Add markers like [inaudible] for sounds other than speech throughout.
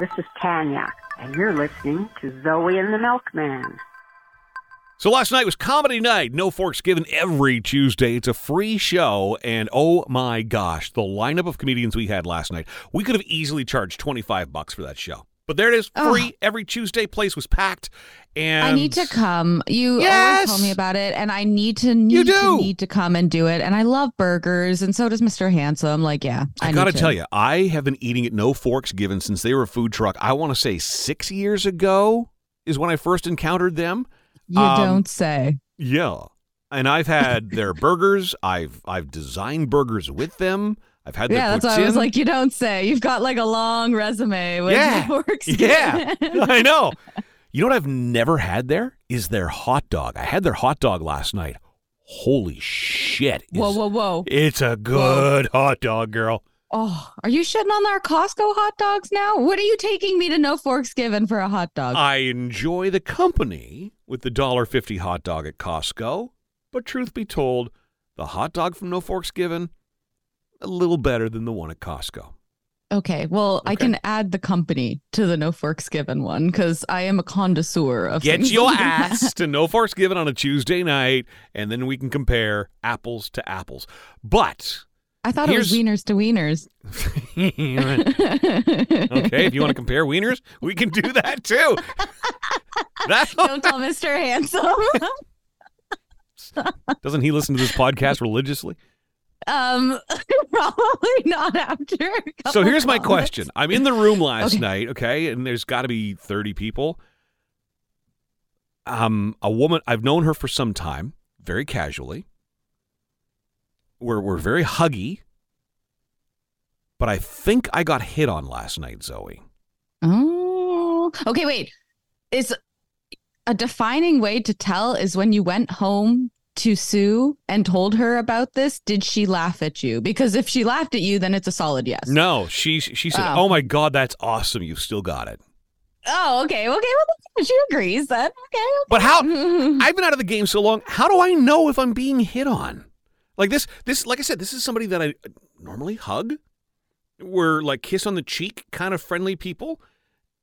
This is Tanya, and you're listening to Zoe and the Milkman. So last night was comedy night. No Forks Given every Tuesday. It's a free show, and oh my gosh, the lineup of comedians we had last night. We could have easily charged twenty five bucks for that show, but there it is, free every Tuesday. Place was packed, and I need to come. You Yes! always told me about it, and I need to need do. to need to come and do it. And I love burgers, and so does Mr. Handsome. Like, yeah, I, I gotta to. tell you, I have been eating at No Forks Given since they were a food truck. I want to say six years ago is when I first encountered them. you um, don't say. Yeah. And I've had their burgers. I've I've designed burgers with them. I've had Yeah, that's why I was like, you don't say. You've got like a long resume with Yeah. [laughs] forks. [laughs] Yeah. [laughs] I know. You know what I've never had there is their hot dog. I had their hot dog last night. Holy shit. whoa, whoa, whoa. It's a good hot dog, girl. Oh, are you shitting on our Costco hot dogs now? What are you taking me to No Forks Given for a hot dog? I enjoy the company with the dollar fifty hot dog at Costco, but truth be told, the hot dog from No Forks Given, a little better than the one at Costco. okay, well, I can add the company to the No Forks Given one because I am a connoisseur of Get your like [laughs] ass that. to No Forks Given on a Tuesday night, and then we can compare apples to apples. But, I thought it was Here's- wieners to wieners. [laughs] [laughs] okay, if you want to compare wieners, we can do that too. That's Don't tell Mr. Handsome. doesn't he listen to this podcast religiously? um, probably [laughs] not after. a So here's my question. I'm in the room last Okay. night, okay, and there's got to be 30 people. Um, a woman I've known her for some time, very casually. We're we're very huggy, but I think I got hit on last night, Zoe. Oh, okay. Wait, is a defining way to tell is when you went home to Sue and told her about this. Did she laugh at you? Because if she laughed at you, then it's a solid yes. No, she she said, Oh. "Oh my god, that's awesome! You've still got it." Oh, okay. Okay. Well, she agrees then. Okay. But how? [laughs] I've been out of the game so long. How do I know if I'm being hit on? Like this, this, like I said, this is somebody that I normally hug. We're like kiss on the cheek, kind of friendly people.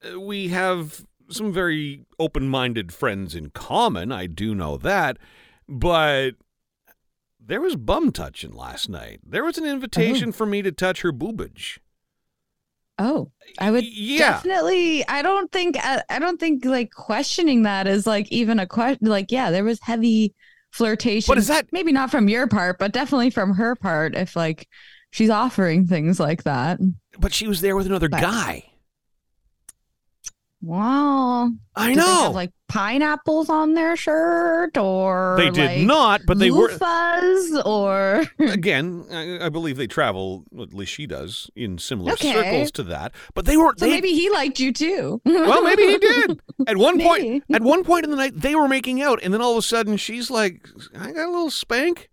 Uh, We have some very open-minded friends in common. I do know that, but there was bum touching last night. There was an invitation oh. for me to touch her boobage. Oh, I would Yeah. definitely. I don't think. I, I don't think like questioning that is like even a question. Like, yeah, there was heavy flirtation. But is that maybe not from your part, but definitely from her part? If like she's offering things like that. But she was there with another But- guy. Wow. I Did know. They have like pineapples on their shirt, or they did like, not, but they were. loofahs, or [laughs] Again, I, I believe they travel. At least she does in similar Okay. circles to that. But they weren't. so they, maybe he liked you too. well, maybe he did. [laughs] At one point, at one point in the night, they were making out, and then all of a sudden, she's like, "I got a little spank.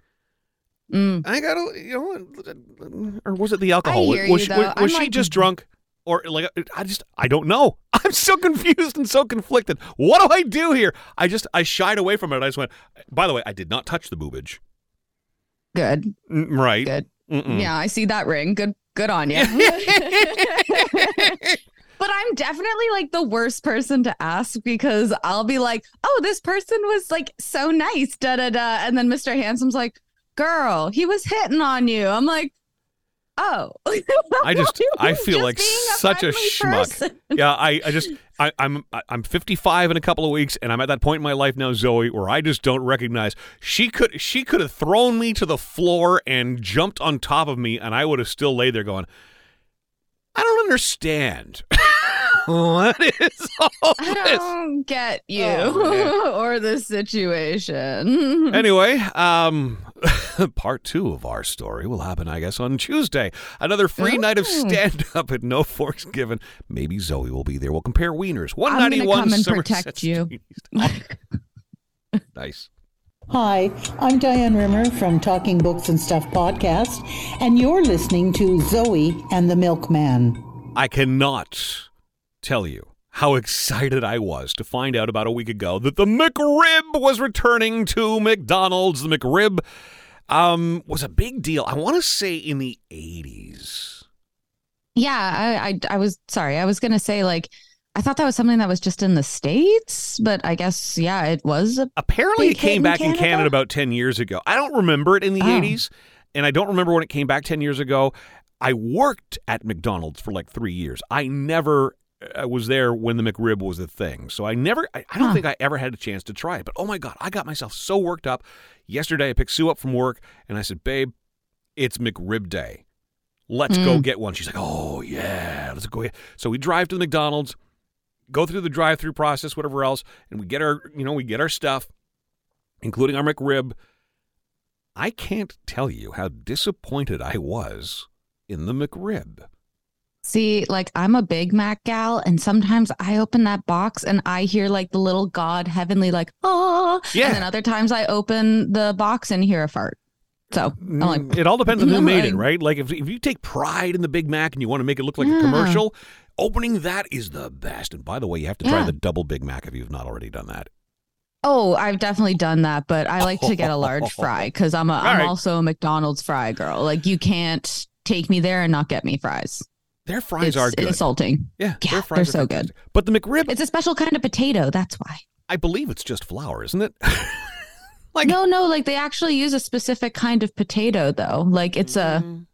Mm. I got a, you know, or was it the alcohol? hear was you, she, though. was, I'm she like- just drunk, or like I just I don't know. [laughs] I'm so confused and so conflicted. What do I do here? I just I shied away from it. I just went. By the way, I did not touch the boobage. Good, Mm, Right. good. Mm-mm. Yeah, I see that ring. Good, good on you. [laughs] [laughs] But I'm definitely like the worst person to ask because I'll be like, oh, this person was like so nice, da da da. And then Mr. Handsome's like, girl, he was hitting on you. I'm like, oh. [laughs] I just I feel Just like such a schmuck. person. [laughs] Yeah, I, I just I, I'm I- I'm 55 in a couple of weeks, and I'm at that point in my life now, Zoe, where I just don't recognize she could she could have thrown me to the floor and jumped on top of me, and I would have still lay there going, I don't understand. [laughs] [laughs] what is all I this? don't get you Oh, [laughs] or the situation. [laughs] Anyway, um, part two of our story will happen, I guess, on Tuesday. Another free night of stand up at No Forks Given. Maybe Zoe will be there. We'll compare wieners. I'm gonna 191 come and Somerset protect you. Street East. Oh, nice. Hi, I'm Diane Rimmer from Talking Books and Stuff podcast, and you're listening to Zoe and the Milkman. I cannot tell you how excited I was to find out about a week ago that the McRib was returning to McDonald's. The McRib um, was a big deal. I want to say in the 80s. Yeah, I, I I was sorry. I was gonna say like I thought that was something that was just in the states, but I guess yeah, it was. Apparently, it came in back in Canada? Canada about 10 years ago. I don't remember it in the Oh. 80s, and I don't remember when it came back 10 years ago. I worked at McDonald's for like three years. I never uh, was there when the McRib was a thing. So I never, I, I don't Huh. think I ever had a chance to try it. But oh my God, I got myself so worked up. Yesterday, I picked Sue up from work, and I said, Babe, it's McRib Day. Let's go Mm. get one. She's like, Oh, yeah, let's go. Get. So we drive to the McDonald's go through the drive-through process, whatever else, and we get our, you know, we get our stuff, including our McRib. I can't tell you how disappointed I was in the McRib. See, like I'm a Big Mac gal, and sometimes I open that box and I hear like the little God heavenly like ah, Yeah. and then other times I open the box and hear a fart. So I'm like, Mm, it all depends on who made it, right? Like if if you take pride in the Big Mac and you want to make it look like a commercial, opening that is the best. And by the way, you have to try Yeah. the double Big Mac if you've not already done that. oh, I've definitely done that, but I like to get a large [laughs] fry because I'm a I'm right. also a McDonald's fry girl. Like you can't take me there and not get me fries. Their fries it's are good. insulting. yeah, Yeah, their fries they're are so good. But the McRib, It's a special kind of potato. That's why. I believe it's just flour, isn't it? [laughs] like no, no, like they actually use a specific kind of potato though. Like it's a Mm,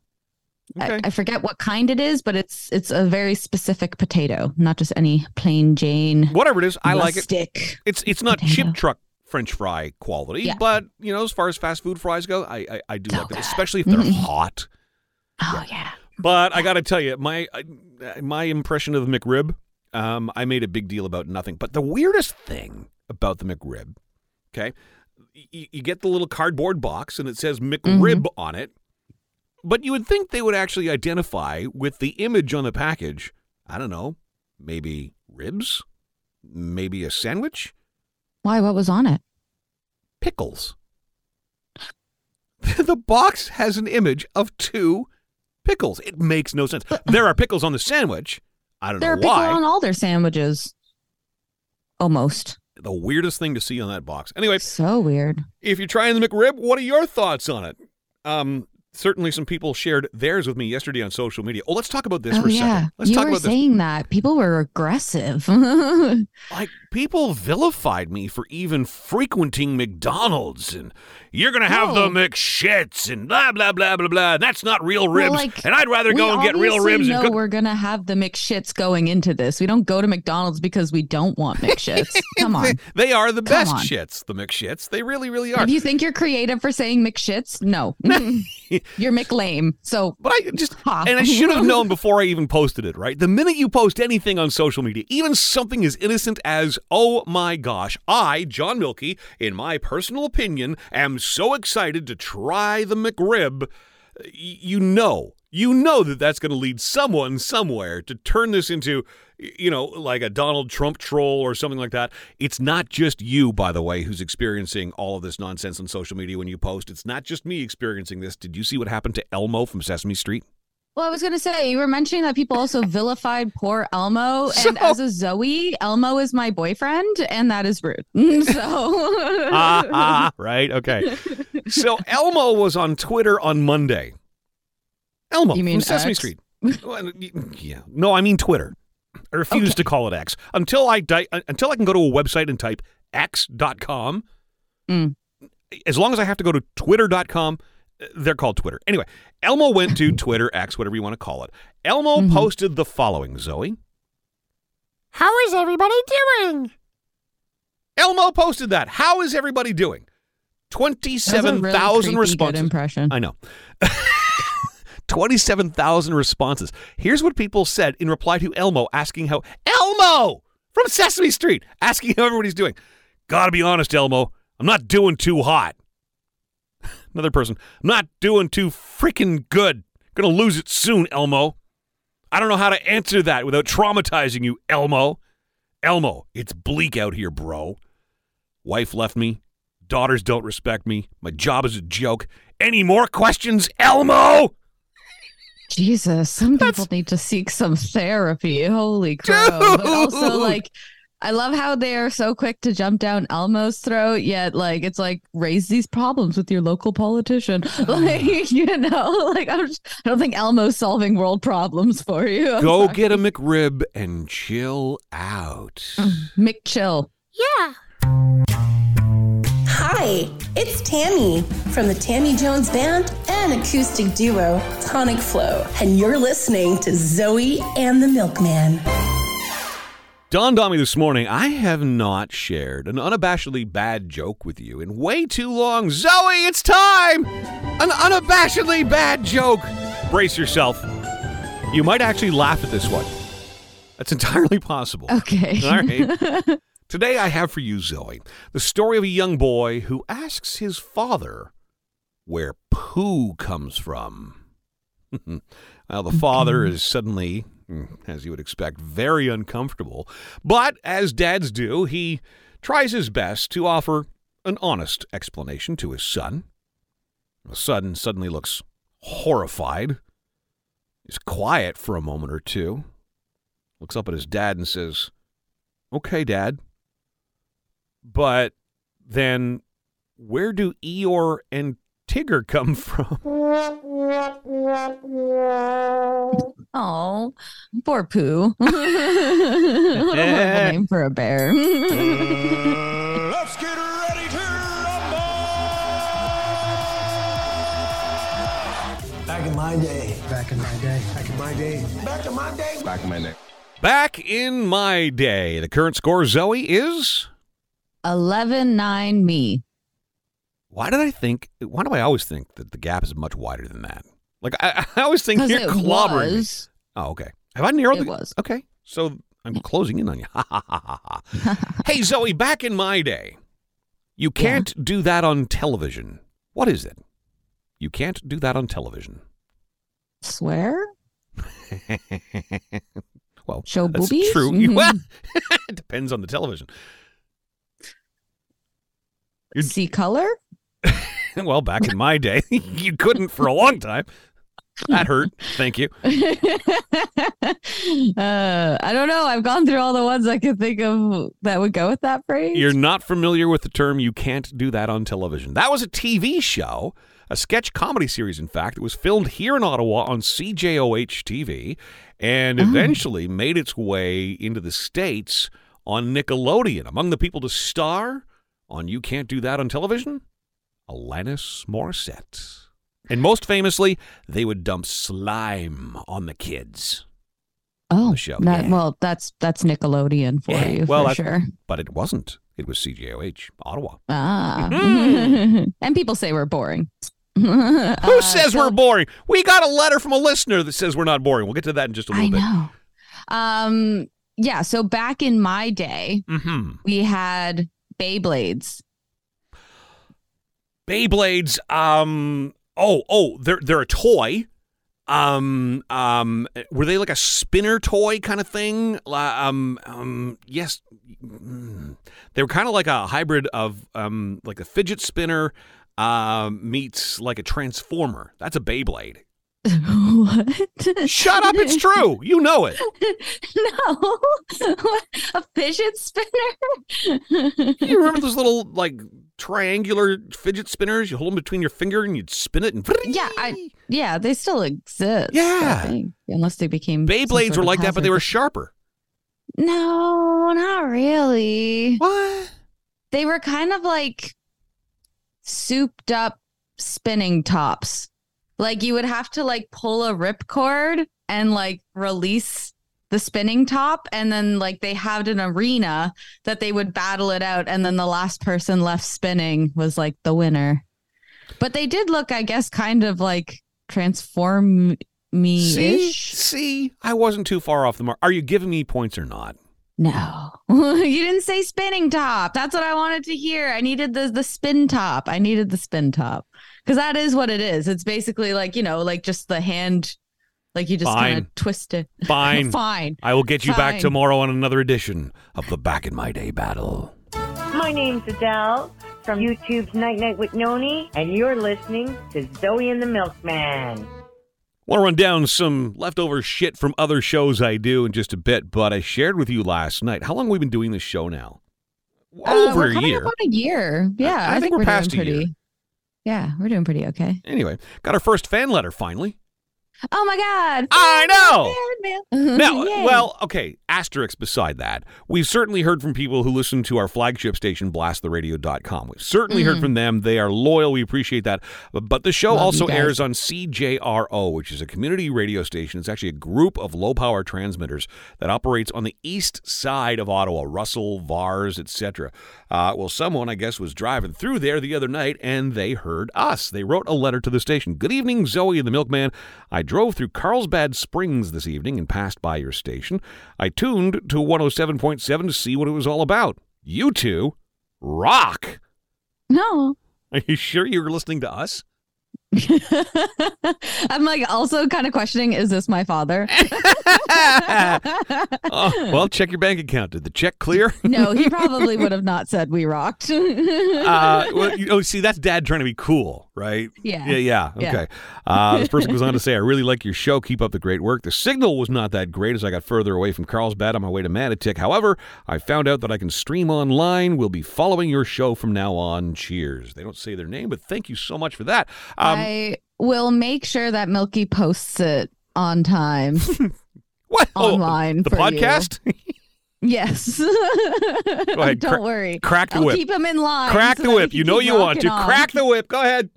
I. I forget what kind it is, but it's it's a very specific potato, not just any plain Jane. Whatever it is, I like it. rustic. It's it's not Potato. chip truck French fry quality, Yeah. but you know, as far as fast food fries go, I I, I do So like them, especially if they're Mhm. hot. Oh yeah. But I got to tell you, my my impression of the McRib, um, I made a big deal about nothing. But the weirdest thing about the McRib, okay, y- you get the little cardboard box and it says McRib on it, but you would think they would actually identify with the image on the package. I don't know, maybe ribs, maybe a sandwich, Why? What was on it? pickles. [laughs] the box has an image of two pickles. It makes no sense. There are pickles on the sandwich. I don't know why. There are know pickle on all their sandwiches. Almost. the weirdest thing to see on that box. Anyway, So weird. if you're trying the McRib, what are your thoughts on it? Um, certainly some people shared theirs with me yesterday on social media. Oh, let's talk about this oh for a yeah. second. Let's you talk were about this. saying that people were aggressive. [laughs] Like people vilified me for even frequenting McDonald's and you're gonna have the No. McShits and blah blah blah blah blah. And that's not real ribs. like, and I'd rather go and get real ribs and know cook we're gonna have the McShits going into this. We don't go to McDonald's because we don't want McShits. [laughs] Come on. They, [laughs] they are the Come best on. shits, the McShits. They really, really are. If you think you're creative for saying McShits, no. [laughs] you're McLame. So But I just, Ha. and I should have known before I even posted it, right? The minute you post anything on social media, even something as innocent as, oh my gosh, I, John Milky, in my personal opinion, am so excited to try the McRib, uh, you know, you know that that's going to lead someone somewhere to turn this into, you know, like a Donald Trump troll or something like that. It's not just you, by the way, who's experiencing all of this nonsense on social media when you post. It's not just me experiencing this. Did you see what happened to Elmo from Sesame Street? Well, I was going to say, you were mentioning that people also vilified poor Elmo. And So- as a Zoe, Elmo is my boyfriend, and that is rude. [laughs] So, ah, ah, right? Okay. So Elmo was on Twitter on Monday. Elmo You mean Sesame X? Street. Yeah. No, I mean Twitter. I refuse to call it X until I di- until I can go to a website and type x.com. Mm. As long as I have to go to twitter.com, they're called Twitter. Anyway, Elmo went to Twitter X, whatever you want to call it. Elmo Mhm. posted the following, Zoe. How is everybody doing? Elmo posted that. How is everybody doing? That was a really 27,000 creepy, good responses. impression. I know. [laughs] 27,000 responses. Here's what people said in reply to Elmo asking how Elmo from Sesame Street asking how everybody's doing. Gotta be honest, Elmo. I'm not doing too hot. Another person. I'm not doing too freaking good. Gonna lose it soon, Elmo. I don't know how to answer that without traumatizing you, Elmo. Elmo, it's bleak out here, bro. Wife left me. Daughters don't respect me. My job is a joke. Any more questions, Elmo? Jesus, some That's- people need to seek some therapy. Holy crow. But also, like, I love how they are so quick to jump down Elmo's throat, yet like it's like raise these problems with your local politician. [sighs] [laughs] like you know, [laughs] like I'm just, I don't think Elmo's solving world problems for you. I'm Go sorry. get a McRib and chill out. Mm, Mick Chill. Yeah. Hi, it's Tammy from the Tammy Jones Band and acoustic duo Tonic Flow, and you're listening to Zoe and the Milkman. Dawned on me this morning, I have not shared an unabashedly bad joke with you in way too long. Zoe, it's time! An unabashedly bad joke. Brace yourself. You might actually laugh at this one. That's entirely possible. Okay. All right. [laughs] Today I have for you, Zoe, the story of a young boy who asks his father where poo comes from. [laughs] well, the father is suddenly, Mm, as you would expect, very uncomfortable. But as dads do, he tries his best to offer an honest explanation to his son. The son suddenly looks horrified. He's quiet for a moment or two, looks up at his dad and says, Okay, Dad. But then where do Eeyore and Tigger come from? [laughs] Oh, poor Pooh. what a horrible name for a bear. Mm, [laughs] let's get ready to Back in my day. Back in my day. Back in my day. Back in my day. Back in my day. Back in my day, the current score, Zoe, is. 11 9 me. Why did I think? Why do I always think that the gap is much wider than that? Like I, [laughs] I always think you're clobbering. was. Oh, okay. Have I narrowed It the? was. Okay, so I'm closing in on you. [laughs] hey, [laughs] Zoe, back in my day, you can't do that on television. What is it? You can't do that on television. Swear? well, Show that's boobies? true. Mhm. Well, it depends on the television. You're- See color? well, back in my day, you couldn't for a long time. That hurt. Thank you. [laughs] uh, I don't know. I've gone through all the ones I could think of that would go with that phrase. You're not familiar with the term you can't do that on television. That was a TV show, a sketch comedy series, in fact. It was filmed here in Ottawa on CJOH TV and eventually made its way into the States on Nickelodeon. Among the people to star on You Can't Do That on Television, Alanis Morissette. And most famously, they would dump slime on the kids. oh, the show, that- yeah. well, that's that's Nickelodeon for Yeah, you well, for that's- sure. But it wasn't. It was CJOH, Ottawa. Ah, Mhm. [laughs] and people say we're boring. [laughs] Who Who says we're boring? We got a letter from a listener that says we're not boring. We'll get to that in just a little I bit. know. Um, yeah. So back in my day, Mm-hmm. we had Beyblades. Beyblades. Um. Oh. Oh. They're they're a toy. Um. Um. Were they like a spinner toy kind of thing? Um. Um. Yes. Mm. They were kind of like a hybrid of um like a fidget spinner um meets like a transformer. That's a Beyblade. [laughs] what? Shut up! It's true. You know it. [laughs] no, [laughs] What? a fidget spinner. You remember those little like triangular fidget spinners? You hold them between your finger and you'd spin it and Yeah, I- yeah, they still exist. Yeah. think, unless they became Beyblades were like that, but they were sharper. no, not really. What? They were kind of like souped up spinning tops. Like you would have to like pull a ripcord and like release the spinning top and then like they had an arena that they would battle it out and then the last person left spinning was like the winner. But they did look I guess kind of like transform me See, see, I wasn't too far off the mark. Are you giving me points or not? No. [laughs] you didn't say spinning top. That's what I wanted to hear. I needed the the spin top. I needed the spin top. Cuz that is what it is. It's basically like, you know, like just the hand like you just kind of twist it. [laughs] Fine. Fine. I will get you back tomorrow on another edition of the Back in My Day battle. My name's Adele from YouTube's Night Night with Noni, and you're listening to Zoe and the Milkman. Want to run down some leftover shit from other shows I do in just a bit, but I shared with you last night. How long have we been doing this show now? Uh, Over we're a year. up on a year. Yeah, I I, think think, we're we're, past a doing year. Yeah, we're doing pretty okay. Anyway, got our first fan letter finally. Oh my God! I know. [laughs] Now, Yay. well, okay, asterisk beside that. We've certainly heard from people who listen to our flagship station, blasttheradio.com. We've certainly heard from them. They are loyal. We appreciate that. But the show Mm. Love also airs on CJRO, which is a community radio station. It's actually a group of low power transmitters that operates on the east side of Ottawa, Russell, Vars, etc. Uh, well, someone, I guess, was driving through there the other night and they heard us. They wrote a letter to the station. Good evening, Zoe and the Milkman. I drove through Carlsbad Springs this evening and passed by your station. I tuned to 107.7 to see what it was all about. You two rock. no. Are you sure you were listening to us? [laughs] I'm like also kind of questioning: Is this my father? [laughs] [laughs] Oh, well, check your bank account. Did the check clear? no, he probably would have not said we rocked. uh, well, you know, see, that's dad trying to be cool, right? Yeah. Yeah, yeah. Yeah. Okay. Uh, this person goes on to say, I really like your show. Keep up the great work. The signal was not that great as I got further away from Carlsbad on my way to Manotick. However, I found out that I can stream online. We'll be following your show from now on. Cheers. They don't say their name, but thank you so much for that. Um, I will make sure that Milky posts it on time [laughs] what? Oh, online. the for you. podcast? [laughs] Yes. [laughs] ahead, Don't cra- worry. crack the I'll whip. keep him in line. Crack so the whip. You know you want to. on. Crack the whip. Go ahead.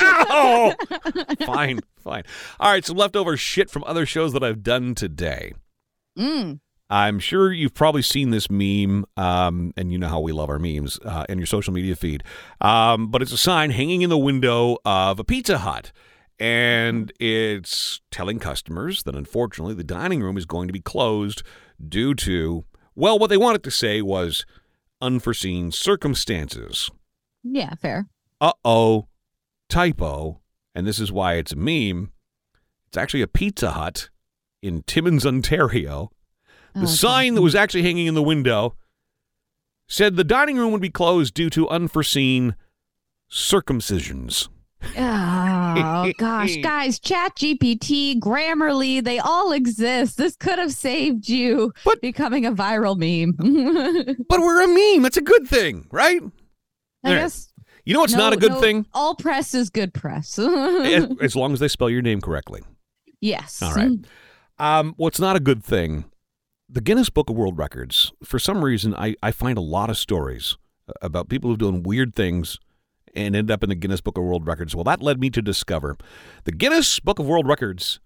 Oh, fine, fine. All right, some leftover shit from other shows that I've done today. Mm. I'm sure you've probably seen this meme, um, and you know how we love our memes uh, in your social media feed. Um, but it's a sign hanging in the window of a Pizza Hut, and it's telling customers that unfortunately the dining room is going to be closed due to, well, what they wanted to say was unforeseen circumstances. Yeah, fair. Uh oh, typo, and this is why it's a meme. It's actually a Pizza Hut in Timmins, Ontario. The Oh, sign that was actually hanging in the window said the dining room would be closed due to unforeseen circumcisions. Oh gosh, [laughs] guys, Chat GPT, Grammarly, they all exist. This could have saved you But- becoming a viral meme. [laughs] But we're a meme. That's a good thing, right? I There. guess You know what's not a good no- thing? All press is good press. [laughs] as, as long as they spell your name correctly. yes. All right. Um, what's not a good thing? The Guinness Book of World Records. For some reason, I, I find a lot of stories about people who've done weird things and end up in the Guinness Book of World Records. Well, that led me to discover the Guinness Book of World Records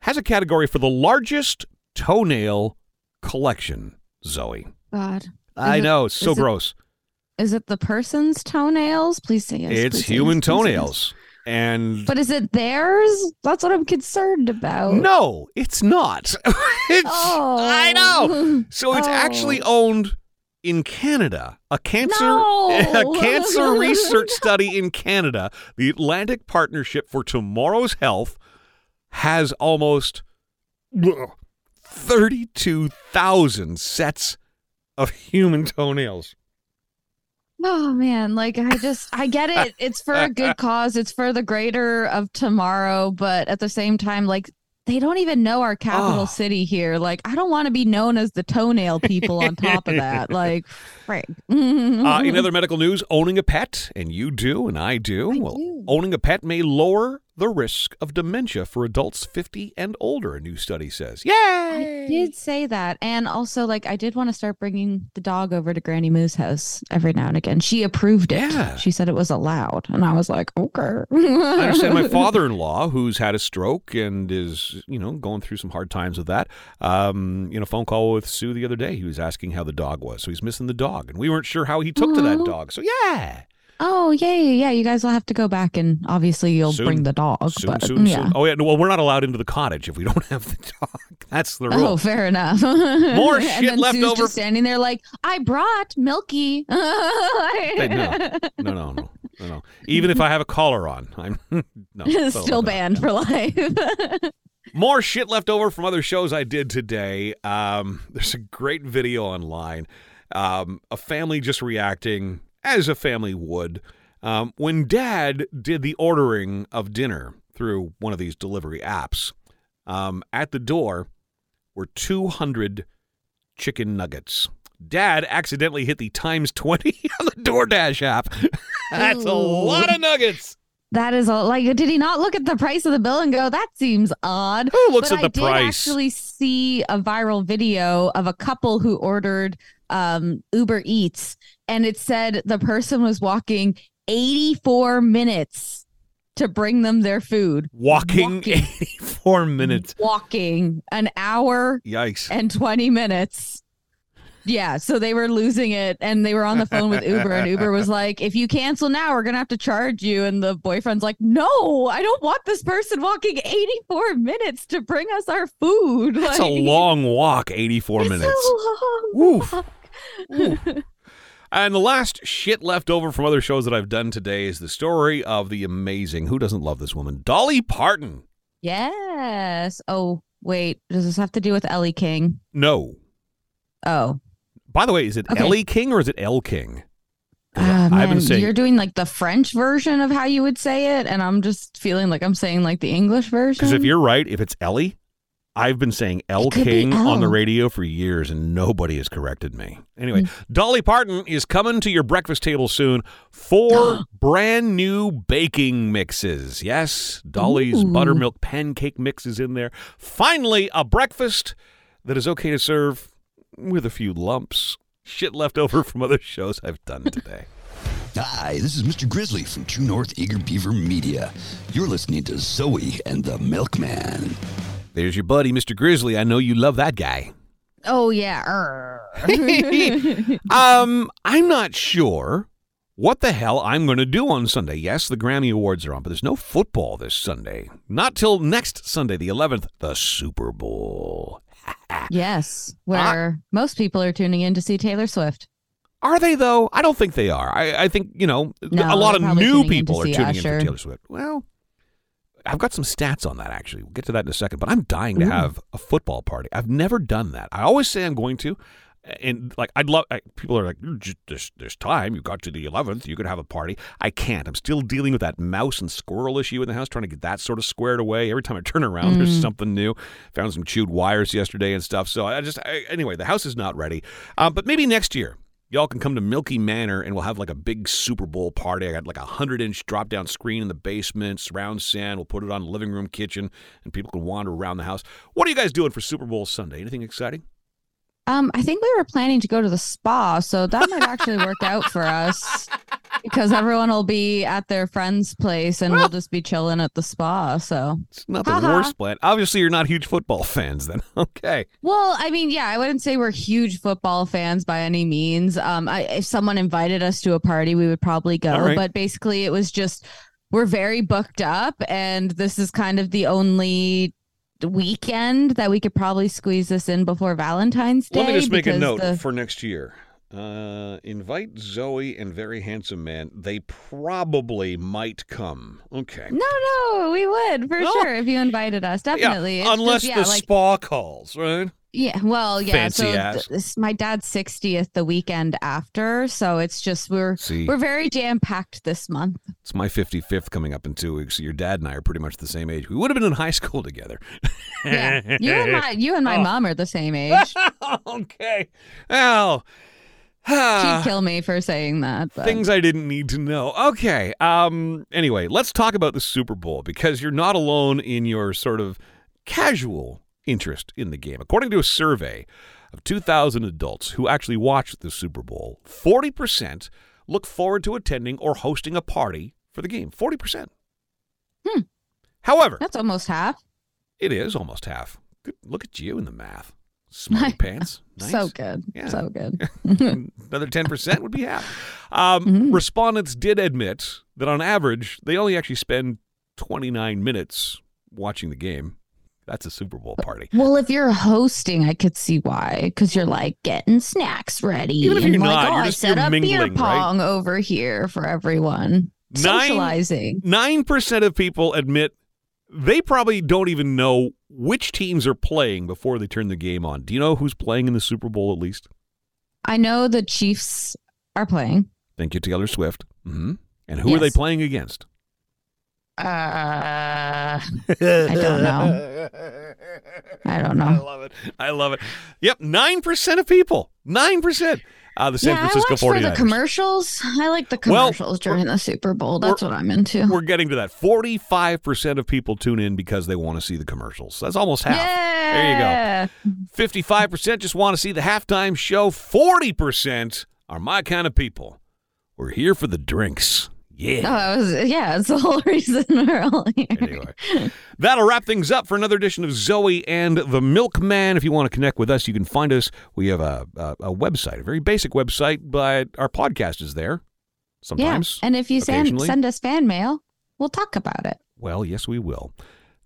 has a category for the largest toenail collection. Zoe, God. I it- know it's so is gross. Is it the person's toenails? Please say yes. it's human yes. toenails, and But is it theirs? That's what I'm concerned about. no, it's not. [laughs] it's Oh. I know. [laughs] So it's Oh. actually owned in Canada. A cancer [laughs] No. a cancer research study in Canada, the Atlantic Partnership for Tomorrow's Health has almost ugh, 32,000 sets of human toenails. Oh man, like I just I get it. It's for a good [laughs] cause. It's for the greater of tomorrow, but at the same time like they don't even know our capital Oh. city here. Like I don't want to be known as the toenail people on top of that. [laughs] Like right. Uh, in other [laughs] medical news, owning a pet, and you do, and I do. I well, do. owning a pet may lower the risk of dementia for adults 50 and older, a new study says. Yay! I did say that. And also, like, I did want to start bringing the dog over to Granny Moo's house every now and again. She approved it. Yeah. She said it was allowed. And I was like, okay. I understand my [laughs] father-in-law, who's had a stroke and is, you know, going through some hard times with that. Um, you know, phone call with Sue the other day. He was asking how the dog was, so he's missing the dog, and we weren't sure how he took to that dog. So yeah, Oh, yeah, yeah, yeah. You guys will have to go back and obviously you'll Soon. bring the dog. soon, but, soon, yeah. soon. Oh yeah, well, we're not allowed into the cottage if we don't [laughs] have the dog. That's the rule. Oh, fair enough. [laughs] More and shit then left Sue's over. Just standing there, like I brought Milky. [laughs] No, no, no, no, no. Even if I have a collar on, I'm no Still banned for life. More shit left over from other shows I did today. Um, there's a great video online. Um, a family just reacting as a family would um, when dad did the ordering of dinner through one of these delivery apps. Um, at the door were 200 chicken nuggets. Dad accidentally hit the times 20 [laughs] on the DoorDash app. [laughs] That's a lot of nuggets. That is all. Like, did he not look at the price of the bill and go, "That seems odd"? Who looks but at the I did actually see a viral video of a couple who ordered um, Uber Eats, and it said the person was walking 84 minutes to bring them their food. Walking, Walking. 84 minutes. Walking an hour Yikes. and 20 minutes. Yeah, so they were losing it and they were on the phone with Uber and Uber was [laughs] like, "If you cancel now, we're going to have to charge you." And the boyfriend's like, "No, I don't want this person walking 84 minutes to bring us our food." That's a long walk, 84 it's minutes. long walk. And the last shit left over from other shows that I've done today is the story of the amazing, who doesn't love this woman, Dolly Parton. yes. Oh, wait, does this have to do with Ellie King? No. Oh. By the way, is it Okay. Ellie King or is it Elle King? Ah, 'Cause I've man, been saying you're doing like the French version of how you would say it, and I'm just feeling like I'm saying like the English version. because if you're right, if it's Ellie, I've been saying El It could King on the radio for years and nobody has corrected me. Anyway, Mm. Dolly Parton is coming to your breakfast table soon. Four [gasps] brand new baking mixes. Yes, Dolly's Ooh. buttermilk pancake mix is in there. Finally, a breakfast that is okay to serve with a few lumps. Shit left over from other shows I've done today. [laughs] Hi, this is Mr. Grizzly from True North Eager Beaver Media. You're listening to Zoe and the Milkman. There's your buddy, Mr. Grizzly. I know you love that guy. oh yeah, [laughs] Um, I'm not sure what the hell I'm going to do on Sunday. Yes, the Grammy Awards are on, but there's no football this Sunday. Not till next Sunday, the 11th, the Super Bowl. [laughs] yes, where most people are tuning in to see Taylor Swift. Are they though? I don't think they are. I, I think you know No, a lot of new people are tuning in Usher. for Taylor Swift. Well, I've got some stats on that actually. We'll get to that in a second. But I'm dying to Ooh. have a football party. I've never done that. I always say I'm going to, and like I'd love. I, people are like, "Just this this time you got to the 11th, you could have a party. I can't. I'm still dealing with that mouse and squirrel issue in the house, trying to get that sort of squared away. Every time I turn around, there's Mm. something new. Found some chewed wires yesterday and stuff. So I just I, anyway, the house is not ready. Um, but maybe next year y'all can come to Milky Manor and we'll have like a big Super Bowl party. I got like a hundred inch drop down screen in the basement, surround sound. We'll put it on the living room, kitchen, and people can wander around the house. What are you guys doing for Super Bowl Sunday? Anything exciting? Um, I think we were planning to go to the spa, so that might actually work out for us [laughs] because everyone will be at their friend's place and we'll just be chilling at the spa. So, It's not the Ha-ha. worst plan. Obviously, you're not huge football fans then. [laughs] Okay. well, I mean, yeah, I wouldn't say we're huge football fans by any means. Um, I, if someone invited us to a party, we would probably go. Right. But basically, it was just we're very booked up, and this is kind of the only weekend that we could probably squeeze this in before Valentine's Day. Let me just make a note the- for next year. Uh, invite Zoe and very handsome man. They probably might come. Okay. No, no, we would for No. sure if you invited us. Definitely. Yeah, unless just, yeah, the like spa calls, right? Yeah, well, yeah. Fancy so ass. th- this, my dad's sixtieth the weekend after, so it's just we're See, we're very jam packed this month. it's my 55th coming up in two weeks. So your dad and I are pretty much the same age. We would have been in high school together. Yeah, you and [laughs] my you and my Oh. mom are the same [laughs] age. okay. Well, [sighs] She'd kill me for saying that. But. things I didn't need to know. Okay. Um. Anyway, let's talk about the Super Bowl because you're not alone in your sort of casual interest in the game. According to a survey of 2,000 adults who actually watched the Super Bowl, 40% look forward to attending or hosting a party for the game. 40%. Hmm. However, That's almost half. it is almost half. Good. Look at you in the math. Smarty [laughs] pants. Nice. So good. Yeah. So good. [laughs] Another 10% would be half. Um, [laughs] Mhm. Respondents did admit that on average, they only actually spend 29 minutes watching the game. That's a Super Bowl party. Well, if you're hosting, I could see why. Because you're like getting snacks ready. Even if and you're like, not, oh, you're I just- set up beer mingling, right? pong over here for everyone. Nine- Socializing. 9% of people admit they probably don't even know which teams are playing before they turn the game on. Do you know who's playing in the Super Bowl at least? I know the Chiefs are playing. Thank you, Taylor Swift. hmm And who are they playing against? Uh, I don't know. I don't [laughs] know. I love it. I love it. Yep, nine percent of people. Nine percent. Uh, the San yeah, I Francisco watch for the commercials. I like the Well, commercials during the Super Bowl. That's what I'm into. We're getting to that. Forty-five percent of people tune in because they want to see the commercials. That's almost half. There you go. Fifty-five percent just want to see the halftime show. Forty percent are my kind of people. We're here for the drinks. Yeah. Oh, I was, yeah, it's the whole [laughs] reason we're all here. Anyway, that'll wrap things up for another edition of Zoe and the Milkman. If you want to connect with us, you can find us. We have a, a, a website, a very basic website, but our podcast is there sometimes. yeah, and if you send send us fan mail, we'll talk about it. Well, yes, we will.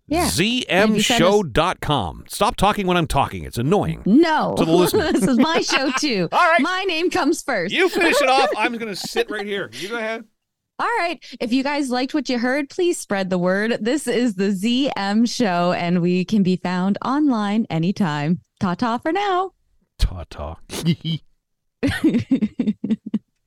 Yeah. And if you ZMShow.com. Stop talking when I'm talking. It's annoying. No, To the listener. [laughs] this is my show too. [laughs] All right. my name comes first. You finish it off. I'm going to sit right here. You go ahead. All right. If you guys liked what you heard, please spread the word. This is the ZM show, and we can be found online anytime. Ta ta for now. Ta ta. [laughs] [laughs]